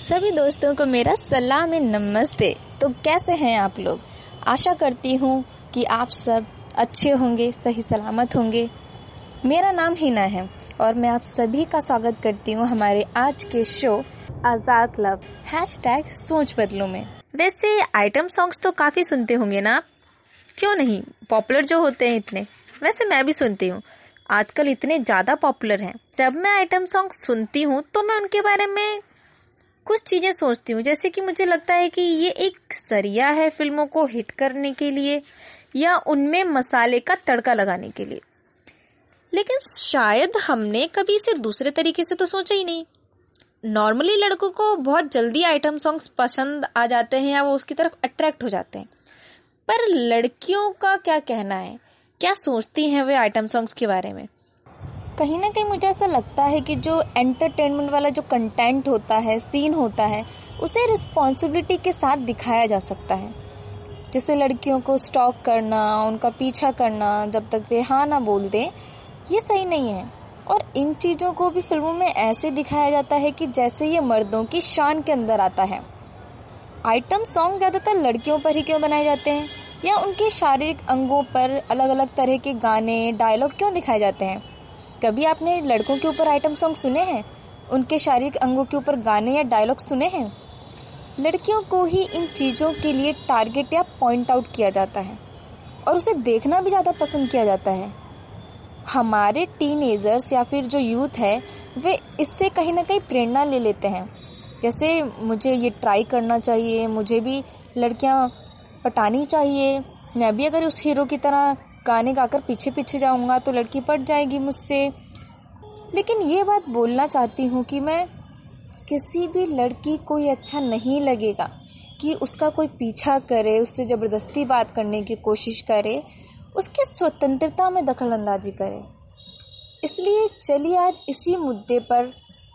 सभी दोस्तों को मेरा सलाम नमस्ते। तो कैसे हैं आप लोग? आशा करती हूँ कि आप सब अच्छे होंगे, सही सलामत होंगे। मेरा नाम हिना है और मैं आप सभी का स्वागत करती हूँ हमारे आज के show Azad club hashtag सोच बदलो में। वैसे आइटम सॉन्ग्स तो काफ़ी सुनते होंगे ना आप? क्यों नहीं? पॉपुलर जो होते हैं इतने। वैसे मैं भी सुनती हूँ। आजकल इतने ज़्यादा पॉपुलर हैं। जब मैं आइटम सॉन्ग सुनती हूँ तो मैं उनके बारे में कुछ चीज़ें सोचती हूँ। जैसे कि मुझे लगता है कि ये एक सरिया है फ़िल्मों को हिट करने के लिए या उनमें मसाले का तड़का लगाने के लिए। लेकिन शायद हमने कभी इसे दूसरे तरीके से तो सोचा ही नहीं। नॉर्मली लड़कों को बहुत जल्दी आइटम सॉन्ग्स पसंद आ जाते हैं या वो उसकी तरफ़ अट्रैक्ट हो जाते हैं। पर लड़कियों का क्या कहना है? क्या सोचती हैं वे आइटम सॉन्ग्स के बारे में? कहीं ना कहीं मुझे ऐसा लगता है कि जो एंटरटेनमेंट वाला जो कंटेंट होता है सीन होता है, उसे रिस्पॉन्सिबिलिटी के साथ दिखाया जा सकता है। जैसे लड़कियों को स्टॉक करना, उनका पीछा करना, जब तक वे हाँ ना बोल दें, ये सही नहीं है। और इन चीज़ों को भी फ़िल्मों में ऐसे दिखाया जाता है कि जैसे ये मर्दों की शान के अंदर आता है। आइटम सॉन्ग ज़्यादातर लड़कियों पर ही क्यों बनाए जाते हैं? या उनके शारीरिक अंगों पर अलग अलग तरह के गाने डायलॉग क्यों दिखाए जाते हैं? कभी आपने लड़कों के ऊपर आइटम सॉन्ग सुने हैं? उनके शारीरिक अंगों के ऊपर गाने या डायलॉग सुने हैं? लड़कियों को ही इन चीज़ों के लिए टारगेट या पॉइंट आउट किया जाता है और उसे देखना भी ज़्यादा पसंद किया जाता है। हमारे टीनेजर्स या फिर जो यूथ है, वे इससे कहीं ना कहीं प्रेरणा ले लेते हैं। जैसे मुझे ये ट्राई करना चाहिए, मुझे भी लड़कियाँ पटानी चाहिए, मैं भी अगर उस हीरो की तरह गाने गाकर पीछे पीछे जाऊँगा तो लड़की पट जाएगी मुझसे। लेकिन ये बात बोलना चाहती हूँ कि मैं किसी भी लड़की को ये अच्छा नहीं लगेगा कि उसका कोई पीछा करे उससे ज़बरदस्ती बात करने की कोशिश करे उसकी स्वतंत्रता में दखल अंदाजी करे। इसलिए चलिए आज इसी मुद्दे पर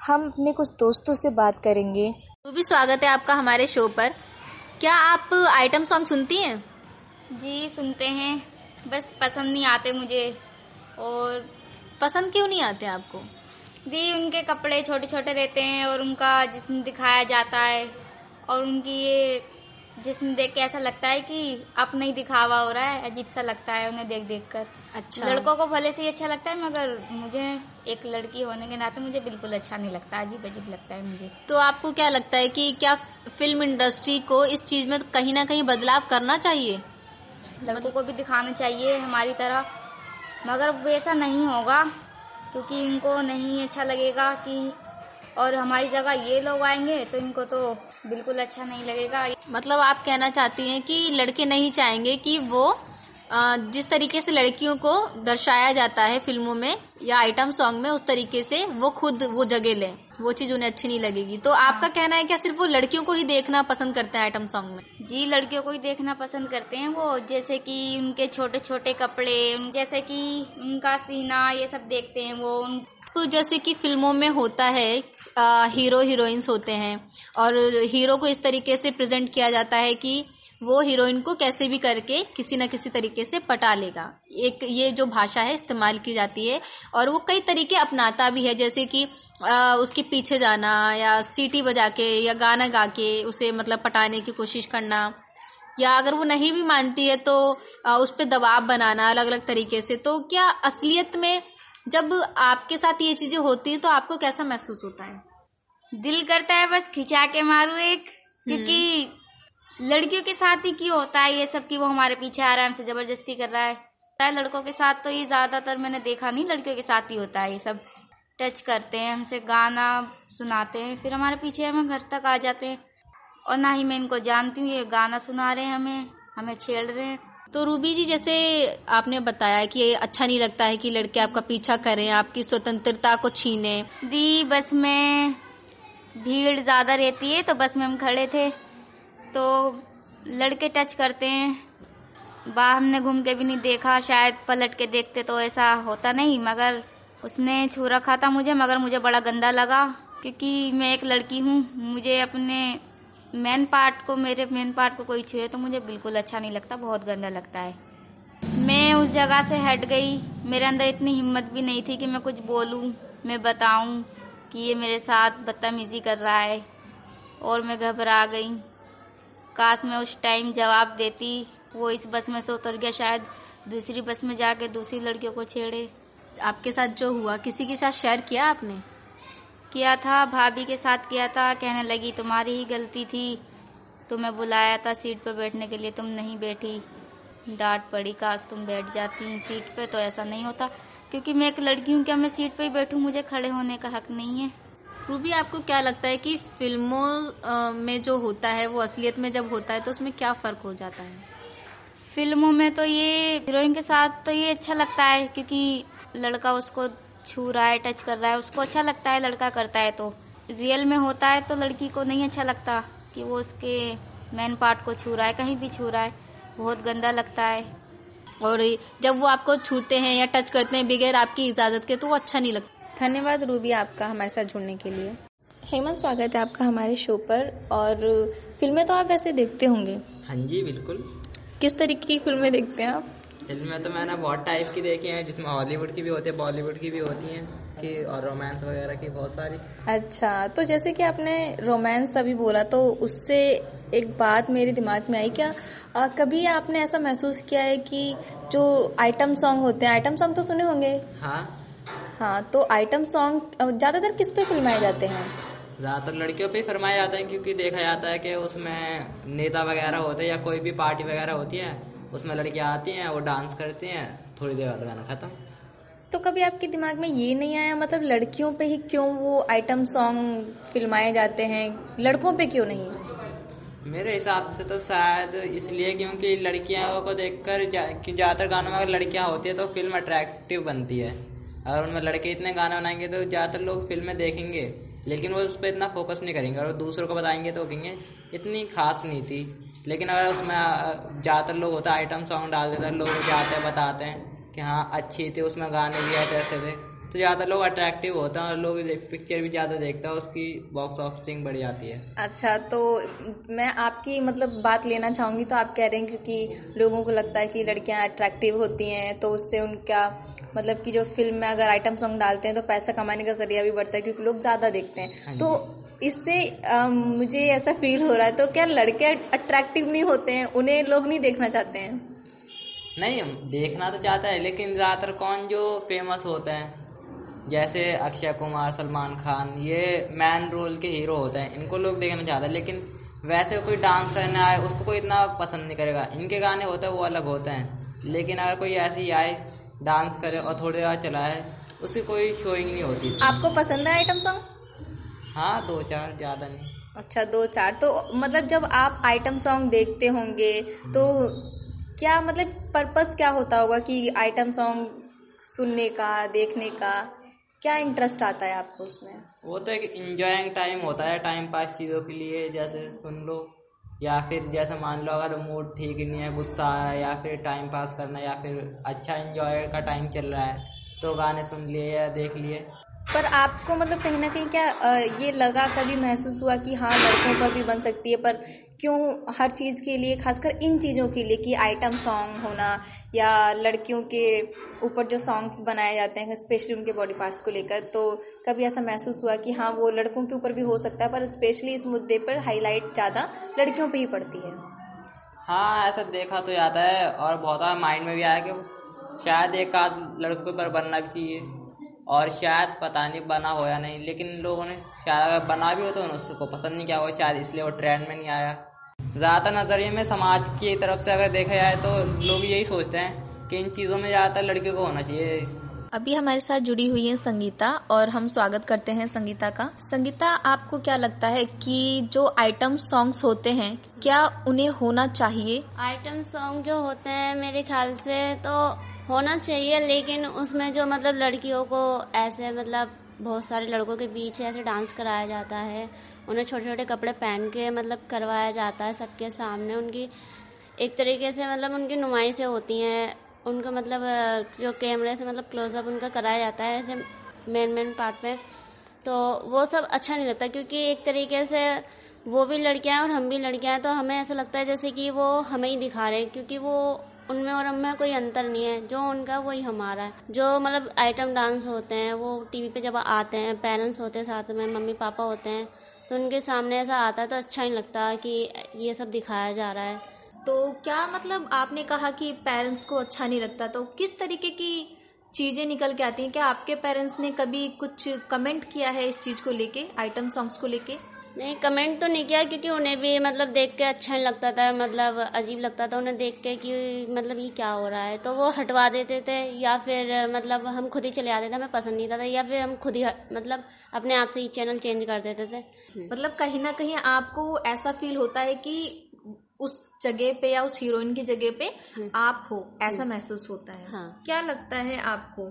हम अपने कुछ दोस्तों से बात करेंगे। वो भी स्वागत है आपका हमारे शो पर। क्या आप आइटम सॉन्ग सुनती हैं? जी सुनते हैं। बस पसंद नहीं आते मुझे। और पसंद क्यों नहीं आते आपको? दी उनके कपड़े छोटे छोटे रहते हैं और उनका जिसम दिखाया जाता है और उनकी ये जिसम देख के ऐसा लगता है कि अपना ही दिखावा हो रहा है अजीब सा लगता है उन्हें देख देख कर। अच्छा। लड़कों को भले से ही अच्छा लगता है मगर मुझे एक लड़की होने के नाते मुझे बिल्कुल अच्छा नहीं लगता अजीब अजीब लगता है मुझे। तो आपको क्या लगता है कि क्या फ़िल्म इंडस्ट्री को इस चीज़ में कहीं ना कहीं बदलाव करना चाहिए? लड़कों को भी दिखाना चाहिए हमारी तरह। मगर वैसा नहीं होगा, क्योंकि इनको नहीं अच्छा लगेगा कि और हमारी जगह ये लोग आएँगे तो इनको तो बिल्कुल अच्छा नहीं लगेगा। मतलब आप कहना चाहती हैं कि लड़के नहीं चाहेंगे कि वो जिस तरीके से लड़कियों को दर्शाया जाता है फ़िल्मों में या आइटम सॉन्ग में, उस तरीके से वो खुद वो जगह लें। वो चीज़ उन्हें अच्छी नहीं लगेगी। तो हाँ। आपका कहना है क्या सिर्फ़ वो लड़कियों को ही देखना पसंद करते हैं आइटम सॉन्ग में? जी लड़कियों को ही देखना पसंद करते हैं वो। जैसे कि उनके छोटे छोटे कपड़े जैसे कि उनका सीना ये सब देखते हैं वो। तो जैसे कि फ़िल्मों में होता है आ, हीरो हीरोइंस होते हैं और हीरो को इस तरीके से प्रेजेंट किया जाता है कि वो हीरोइन को कैसे भी करके किसी न किसी तरीके से पटा लेगा। एक ये जो भाषा है इस्तेमाल की जाती है और वो कई तरीके अपनाता भी है जैसे कि आ, उसके पीछे जाना या सीटी बजा के या गाना गा के उसे मतलब पटाने की कोशिश करना या अगर वो नहीं भी मानती है तो आ, उस पर दबाव बनाना अलग अलग तरीके से। तो क्या असलियत में जब आपके साथ ये चीज़ें होती हैं तो आपको कैसा महसूस होता है? दिल करता है बस खिंचा के मारू एक क्योंकि हम्म। लड़कियों के साथ ही क्यों होता है ये सब कि वो हमारे पीछे आ रहा है, हमसे ज़बरदस्ती कर रहा है? लड़कों के साथ तो ये ज़्यादातर मैंने देखा नहीं, लड़कियों के साथ ही होता है ये सब। टच करते हैं, हमसे गाना सुनाते हैं, फिर हमारे पीछे हम घर तक आ जाते हैं। और ना ही मैं इनको जानती हूँ, ये गाना सुना रहे हैं हमें हमें छेड़ रहे हैं। तो रूबी जी, जैसे आपने बताया कि अच्छा नहीं लगता है कि लड़के आपका पीछा करें, आपकी स्वतंत्रता को छीने। दी, बस में भीड़ ज़्यादा रहती है तो बस में हम खड़े थे। तो लड़के टच करते हैं। बाहर हमने घूम के भी नहीं देखा। शायद पलट के देखते तो ऐसा होता नहीं, मगर उसने छू रखा था मुझे, मगर मुझे बड़ा गंदा लगा, क्योंकि मैं एक लड़की हूँ। मुझे अपने मेन पार्ट को, मेरे मेन पार्ट को कोई छुए तो मुझे बिल्कुल अच्छा नहीं लगता, बहुत गंदा लगता है। मैं उस जगह से हट गई। मेरे अंदर इतनी हिम्मत भी नहीं थी कि मैं कुछ बोलूँ, मैं बताऊँ कि ये मेरे साथ बदतमीजी कर रहा है, और मैं घबरा गई। काश मैं उस टाइम जवाब देती वो इस बस में से उतर गया शायद दूसरी बस में जाके दूसरी लड़कियों को छेड़े। आपके साथ जो हुआ किसी के साथ शेयर किया आपने? किया था भाभी के साथ किया था कहने लगी तुम्हारी ही गलती थी। तुम्हें बुलाया था सीट पर बैठने के लिए तुम नहीं बैठी। डांट पड़ी काश तुम बैठ जाती सीट पे तो ऐसा नहीं होता। क्योंकि मैं एक लड़की हूँ क्या मैं सीट पे ही बैठूँ? मुझे खड़े होने का हक नहीं है। रूबी आपको क्या लगता है कि फ़िल्मों में जो होता है वो असलियत में जब होता है तो उसमें क्या फ़र्क हो जाता है? फ़िल्मों में तो ये हीरोइन के साथ तो ये अच्छा लगता है क्योंकि लड़का उसको छू रहा है टच कर रहा है उसको अच्छा लगता है लड़का करता है तो। रियल में होता है तो लड़की को नहीं अच्छा लगता कि वो उसके मेन पार्ट को छू रहा है कहीं भी छू रहा है। बहुत गंदा लगता है। और जब वो आपको छूते हैं या टच करते हैं बगैर आपकी इजाज़त के तो वो अच्छा नहीं लगता। धन्यवाद रूबी आपका हमारे साथ जुड़ने के लिए। हेमंत स्वागत है आपका हमारे शो पर। और फ़िल्में तो आप वैसे देखते होंगे। हाँ जी बिल्कुल। किस तरीके की फ़िल्में देखते हैं आप? फ़िल्में तो मैंने बहुत टाइप की देखी हैं जिसमें हॉलीवुड की भी होती है बॉलीवुड की भी होती हैं कि और रोमांस वगैरह की बहुत सारी। अच्छा तो जैसे कि आपने रोमांस अभी बोला तो उससे एक बात मेरे दिमाग में आई क्या आ, कभी आपने ऐसा महसूस किया है कि जो आइटम सॉन्ग होते हैं आइटम सॉन्ग तो सुने होंगे? हाँ। हाँ तो आइटम सॉन्ग ज़्यादातर किस पे फिल्माए जाते हैं? ज़्यादातर लड़कियों पे फरमाए जाते हैं क्योंकि देखा जाता है कि उसमें नेता वगैरह होते हैं या कोई भी पार्टी वगैरह होती है उसमें लड़कियाँ आती हैं वो डांस करती हैं थोड़ी देर बाद गाना खत्म। तो कभी आपके दिमाग में ये नहीं आया मतलब लड़कियों पे ही क्यों वो आइटम सॉन्ग फिल्माए जाते हैं लड़कों पे क्यों नहीं? मेरे हिसाब से तो शायद इसलिए क्योंकि लड़कियों को देखकर ज़्यादातर गानों में अगर लड़कियाँ होती है तो फ़िल्म अट्रैक्टिव बनती है। अगर उनमें लड़के इतने गाने बनाएँगे तो ज़्यादातर लोग फ़िल्में देखेंगे, लेकिन वो उस पर इतना फोकस नहीं करेंगे। और दूसरों को बताएँगे तो कहेंगे, इतनी खास नहीं थी। लेकिन अगर उसमें ज़्यादातर लोग होता है आइटम सॉन्ग डाल देते हैं लोग जाते हैं, बताते हैं कि हाँ अच्छी थी, उसमें गाने भी ऐसे ऐसे थे। तो ज़्यादा लोग अट्रैक्टिव होते हैं और लोग पिक्चर भी ज़्यादा देखते हैं उसकी बॉक्स ऑफिसिंग बढ़ जाती है। अच्छा तो मैं आपकी मतलब बात लेना चाहूँगी तो आप कह रहे हैं क्योंकि लोगों को लगता है कि लड़कियाँ अट्रैक्टिव होती हैं तो उससे उनका मतलब कि जो फ़िल्म में अगर आइटम सॉन्ग डालते हैं तो पैसा कमाने का ज़रिया भी बढ़ता है क्योंकि लोग ज़्यादा देखते हैं। हाँ तो इससे मुझे ऐसा फील हो रहा है तो क्या लड़के अट्रैक्टिव नहीं होते हैं? उन्हें लोग नहीं देखना चाहते हैं? नहीं देखना तो चाहता है लेकिन ज़्यादातर कौन जो फ़ेमस होते हैं? जैसे अक्षय कुमार सलमान खान ये मैन रोल के हीरो होते हैं। इनको लोग देखना चाहते हैं लेकिन वैसे कोई डांस करने आए उसको कोई इतना पसंद नहीं करेगा। इनके गाने होते हैं वो अलग होते हैं। लेकिन अगर कोई ऐसी आए डांस करे और थोड़ी देर चलाए उसकी कोई शोइंग नहीं होती। आपको पसंद है आइटम सॉन्ग हाँ दो चार ज़्यादा नहीं। अच्छा दो चार। तो मतलब जब आप आइटम सॉन्ग देखते होंगे तो क्या मतलब पर्पस क्या होता होगा कि आइटम सॉन्ग सुनने का देखने का? क्या इंटरेस्ट आता है आपको उसमें? वो तो एक इंजॉइंग टाइम होता है टाइम पास चीज़ों के लिए, जैसे सुन लो, या फिर जैसे मान लो अगर मूड ठीक नहीं है, गुस्सा आ या फिर टाइम पास करना, या फिर अच्छा इंजॉय का टाइम चल रहा है तो गाने सुन लिए या देख लिए। पर आपको मतलब कहीं ना कहीं क्या ये लगा कभी महसूस हुआ कि हाँ लड़कों पर भी बन सकती है, पर क्यों हर चीज़ के लिए, खासकर इन चीज़ों के लिए कि आइटम सॉन्ग होना या लड़कियों के ऊपर जो सॉन्ग्स बनाए जाते हैं, स्पेशली उनके बॉडी पार्ट्स को लेकर तो कभी ऐसा महसूस हुआ कि हाँ वो लड़कों के ऊपर भी हो सकता है, पर स्पेशली इस मुद्दे पर हाईलाइट ज़्यादा लड़कियों पर ही पड़ती है। हाँ ऐसा देखा तो जाता है और बहुत माइंड में भी आया कि शायद एक आध लड़कों पर बनना भी चाहिए। और शायद पता नहीं बना हो या नहीं लेकिन लोगों ने शायद अगर बना भी हो तो उसको पसंद नहीं किया हो शायद इसलिए वो ट्रेंड में नहीं आया। ज़्यादातर नज़रिए में समाज की तरफ़ से अगर देखा जाए तो लोग यही सोचते हैं कि इन चीज़ों में ज़्यादातर लड़कियों को होना चाहिए। अभी हमारे साथ जुड़ी हुई है संगीता और हम स्वागत करते हैं संगीता का। संगीता आपको क्या लगता है कि जो आइटम सॉन्ग्स होते हैं क्या उन्हें होना चाहिए? आइटम सॉन्ग जो होते हैं मेरे ख्याल से तो होना चाहिए, लेकिन उसमें जो मतलब लड़कियों को ऐसे मतलब बहुत सारे लड़कों के बीच ऐसे डांस कराया जाता है, उन्हें छोटे छोटे कपड़े पहन के मतलब करवाया जाता है सबके सामने, उनकी एक तरीके से मतलब उनकी नुमाइशें होती हैं, उनका मतलब जो कैमरे से मतलब क्लोजअप उनका कराया जाता है ऐसे मेन मेन पार्ट में तो वो सब अच्छा नहीं लगता, क्योंकि एक तरीके से वो भी लड़कियाँ हैं और हम भी लड़कियाँ हैं तो हमें ऐसा लगता है जैसे कि वो हमें ही दिखा रहे हैं, क्योंकि वो उनमें और हमें कोई अंतर नहीं है। जो उनका वही हमारा है। जो मतलब आइटम डांस होते हैं, वो टीवी पे जब आते हैं पेरेंट्स होते हैं साथ में, मम्मी पापा होते हैं तो उनके सामने ऐसा आता है तो अच्छा नहीं लगता कि ये सब दिखाया जा रहा है। तो क्या मतलब आपने कहा कि पेरेंट्स को अच्छा नहीं लगता? तो किस तरीके की चीज़ें निकल के आती हैं? क्या आपके पेरेंट्स ने कभी कुछ कमेंट किया है इस चीज़ को लेके आइटम सॉन्ग्स को लेके? नहीं कमेंट तो नहीं किया क्योंकि उन्हें भी मतलब देख के अच्छा नहीं लगता था मतलब अजीब लगता था उन्हें देख के कि मतलब ये क्या हो रहा है। तो वो हटवा देते थे या फिर मतलब हम खुद ही चले आते थे, हमें पसंद नहीं था या फिर हम खुद ही मतलब अपने आप से ये चैनल चेंज कर देते थे। मतलब कहीं ना कहीं आपको ऐसा फील होता है कि उस जगह पे या उस हीरोइन की जगह पे आप हो ऐसा महसूस होता है। हाँ। क्या लगता है आपको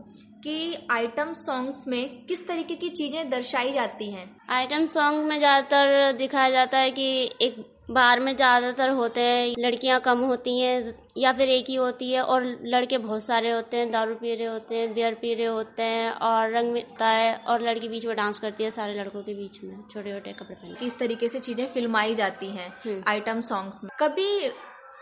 कि आइटम सॉन्ग्स में किस तरीके की चीज़ें दर्शाई जाती हैं? आइटम सॉन्ग में ज़्यादातर दिखाया जाता है कि एक बार में ज़्यादातर होते हैं लड़कियाँ कम होती हैं या फिर एक ही होती है और लड़के बहुत सारे होते हैं दारू पी रहे होते हैं बियर पी रहे होते हैं और रंग मिलता है और लड़की बीच में डांस करती है सारे लड़कों के बीच में छोटे छोटे कपड़े पहन। किस तरीके से चीज़ें फिल्माई जाती हैं आइटम सॉन्ग्स में? कभी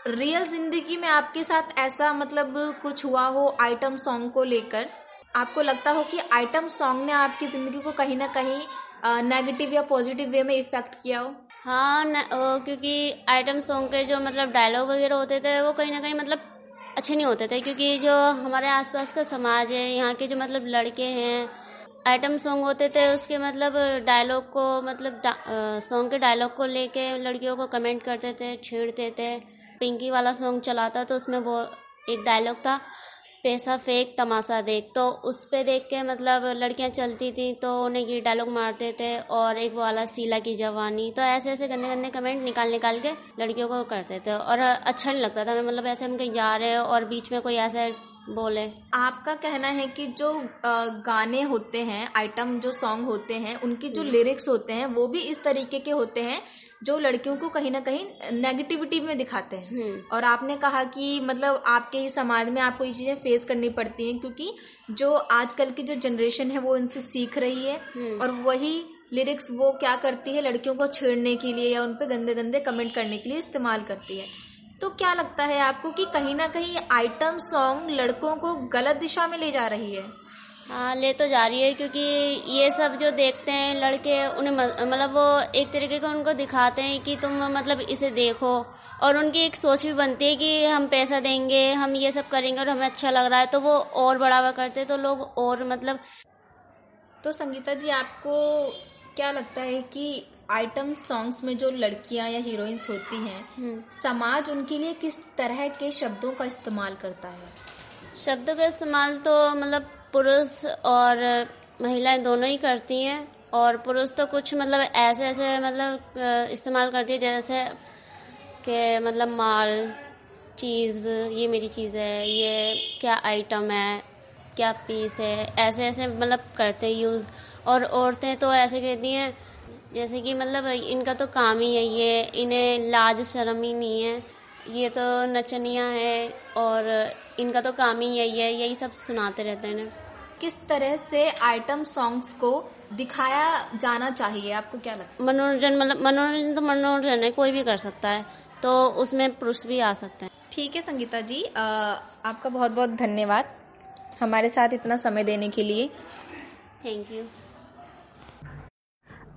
रियल ज़िंदगी में आपके साथ ऐसा मतलब कुछ हुआ हो आइटम सॉन्ग को लेकर? आपको लगता हो कि आइटम सॉन्ग ने आपकी ज़िंदगी को कहीं ना कहीं नेगेटिव या पॉजिटिव वे में इफ़ेक्ट किया हो? हाँ ओ, क्योंकि आइटम सॉन्ग के जो मतलब डायलॉग वगैरह होते थे वो कहीं ना कहीं मतलब अच्छे नहीं होते थे क्योंकि जो हमारे आसपास का समाज है यहाँ के जो मतलब लड़के हैं आइटम सॉन्ग होते थे उसके मतलब डायलॉग को मतलब सॉन्ग के डायलॉग को लेके लड़कियों को कमेंट करते थे छेड़ते थे। पिंकी वाला सॉन्ग चलाता तो उसमें वो एक डायलॉग था। पैसा फेंक तमाशा देख तो उस पर देख के मतलब लड़कियाँ चलती थी तो उन्हें ये डायलॉग मारते थे और एक वो वाला सीला की जवानी तो ऐसे ऐसे गंदे गंदे कमेंट निकाल निकाल के लड़कियों को करते थे और अच्छा नहीं लगता था। मैं मतलब ऐसे हम कहीं जा रहे हैं और बीच में कोई ऐसा बोले। आपका कहना है कि जो गाने होते हैं आइटम जो सॉन्ग होते हैं उनकी जो लिरिक्स होते हैं वो भी इस तरीके के होते हैं जो लड़कियों को कहीं ना कहीं नेगेटिविटी में दिखाते हैं। और आपने कहा कि मतलब आपके ही समाज में आपको ये चीज़ें फेस करनी पड़ती हैं क्योंकि जो आजकल की जो जनरेशन है वो इनसे सीख रही है। और वही लिरिक्स वो क्या करती है लड़कियों को छेड़ने के लिए या उन पर गंदे गंदे कमेंट करने के लिए इस्तेमाल करती है। तो क्या लगता है आपको कि कहीं ना कहीं आइटम सॉन्ग लड़कों को गलत दिशा में ले जा रही है? हाँ ले तो जा रही है क्योंकि ये सब जो देखते हैं लड़के उन्हें मतलब वो एक तरीके का उनको दिखाते हैं कि तुम मतलब इसे देखो और उनकी एक सोच भी बनती है कि हम पैसा देंगे हम ये सब करेंगे और हमें अच्छा लग रहा है तो वो और बढ़ावा करते तो लोग और मतलब तो संगीता जी आपको क्या लगता है कि आइटम सॉन्ग्स में जो लड़कियाँ या हीरोइंस होती हैं हम्म। समाज उनके लिए किस तरह के शब्दों का इस्तेमाल करता है शब्दों का इस्तेमाल तो मतलब पुरुष और महिलाएँ दोनों ही करती हैं। और पुरुष तो कुछ मतलब ऐसे ऐसे मतलब इस्तेमाल करती है, जैसे कि मतलब माल, चीज़, ये मेरी चीज़ है, ये क्या आइटम है, क्या पीस है, ऐसे ऐसे मतलब करते यूज़ और औरतें तो ऐसे कहती हैं, जैसे कि मतलब इनका तो काम ही है ये इन्हें लाज, शर्म ही नहीं है। ये तो नचनिया है और इनका तो काम ही यही है, यही सब सुनाते रहते हैं। किस तरह से आइटम सॉन्ग्स को दिखाया जाना चाहिए? आपको क्या लगता है? मनोरंजन मतलब मनोरंजन तो मनोरंजन है कोई भी कर सकता है तो उसमें पुरुष भी आ सकते हैं। ठीक है संगीता जी आ, आपका बहुत बहुत धन्यवाद हमारे साथ इतना समय देने के लिए। थैंक यू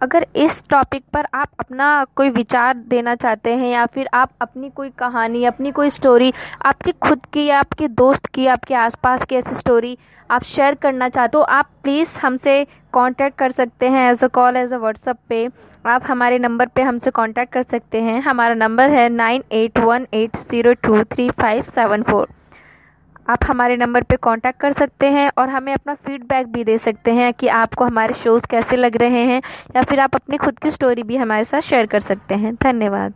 अगर इस टॉपिक पर आप अपना कोई विचार देना चाहते हैं या फिर आप अपनी कोई कहानी, अपनी कोई स्टोरी आपकी खुद की या आपके दोस्त की, आपके आसपास की ऐसी स्टोरी आप शेयर करना चाहते हो, आप प्लीज़ हमसे कांटेक्ट कर सकते हैं as a call as a WhatsApp पे। आप हमारे नंबर पे हमसे कांटेक्ट कर सकते हैं। हमारा नंबर है nine eight one eight zero two three five seven four आप हमारे नंबर पे कांटेक्ट कर सकते हैं और हमें अपना फीडबैक भी दे सकते हैं कि आपको हमारे शोज़ कैसे लग रहे हैं या फिर आप अपनी खुद की स्टोरी भी हमारे साथ शेयर कर सकते हैं। धन्यवाद।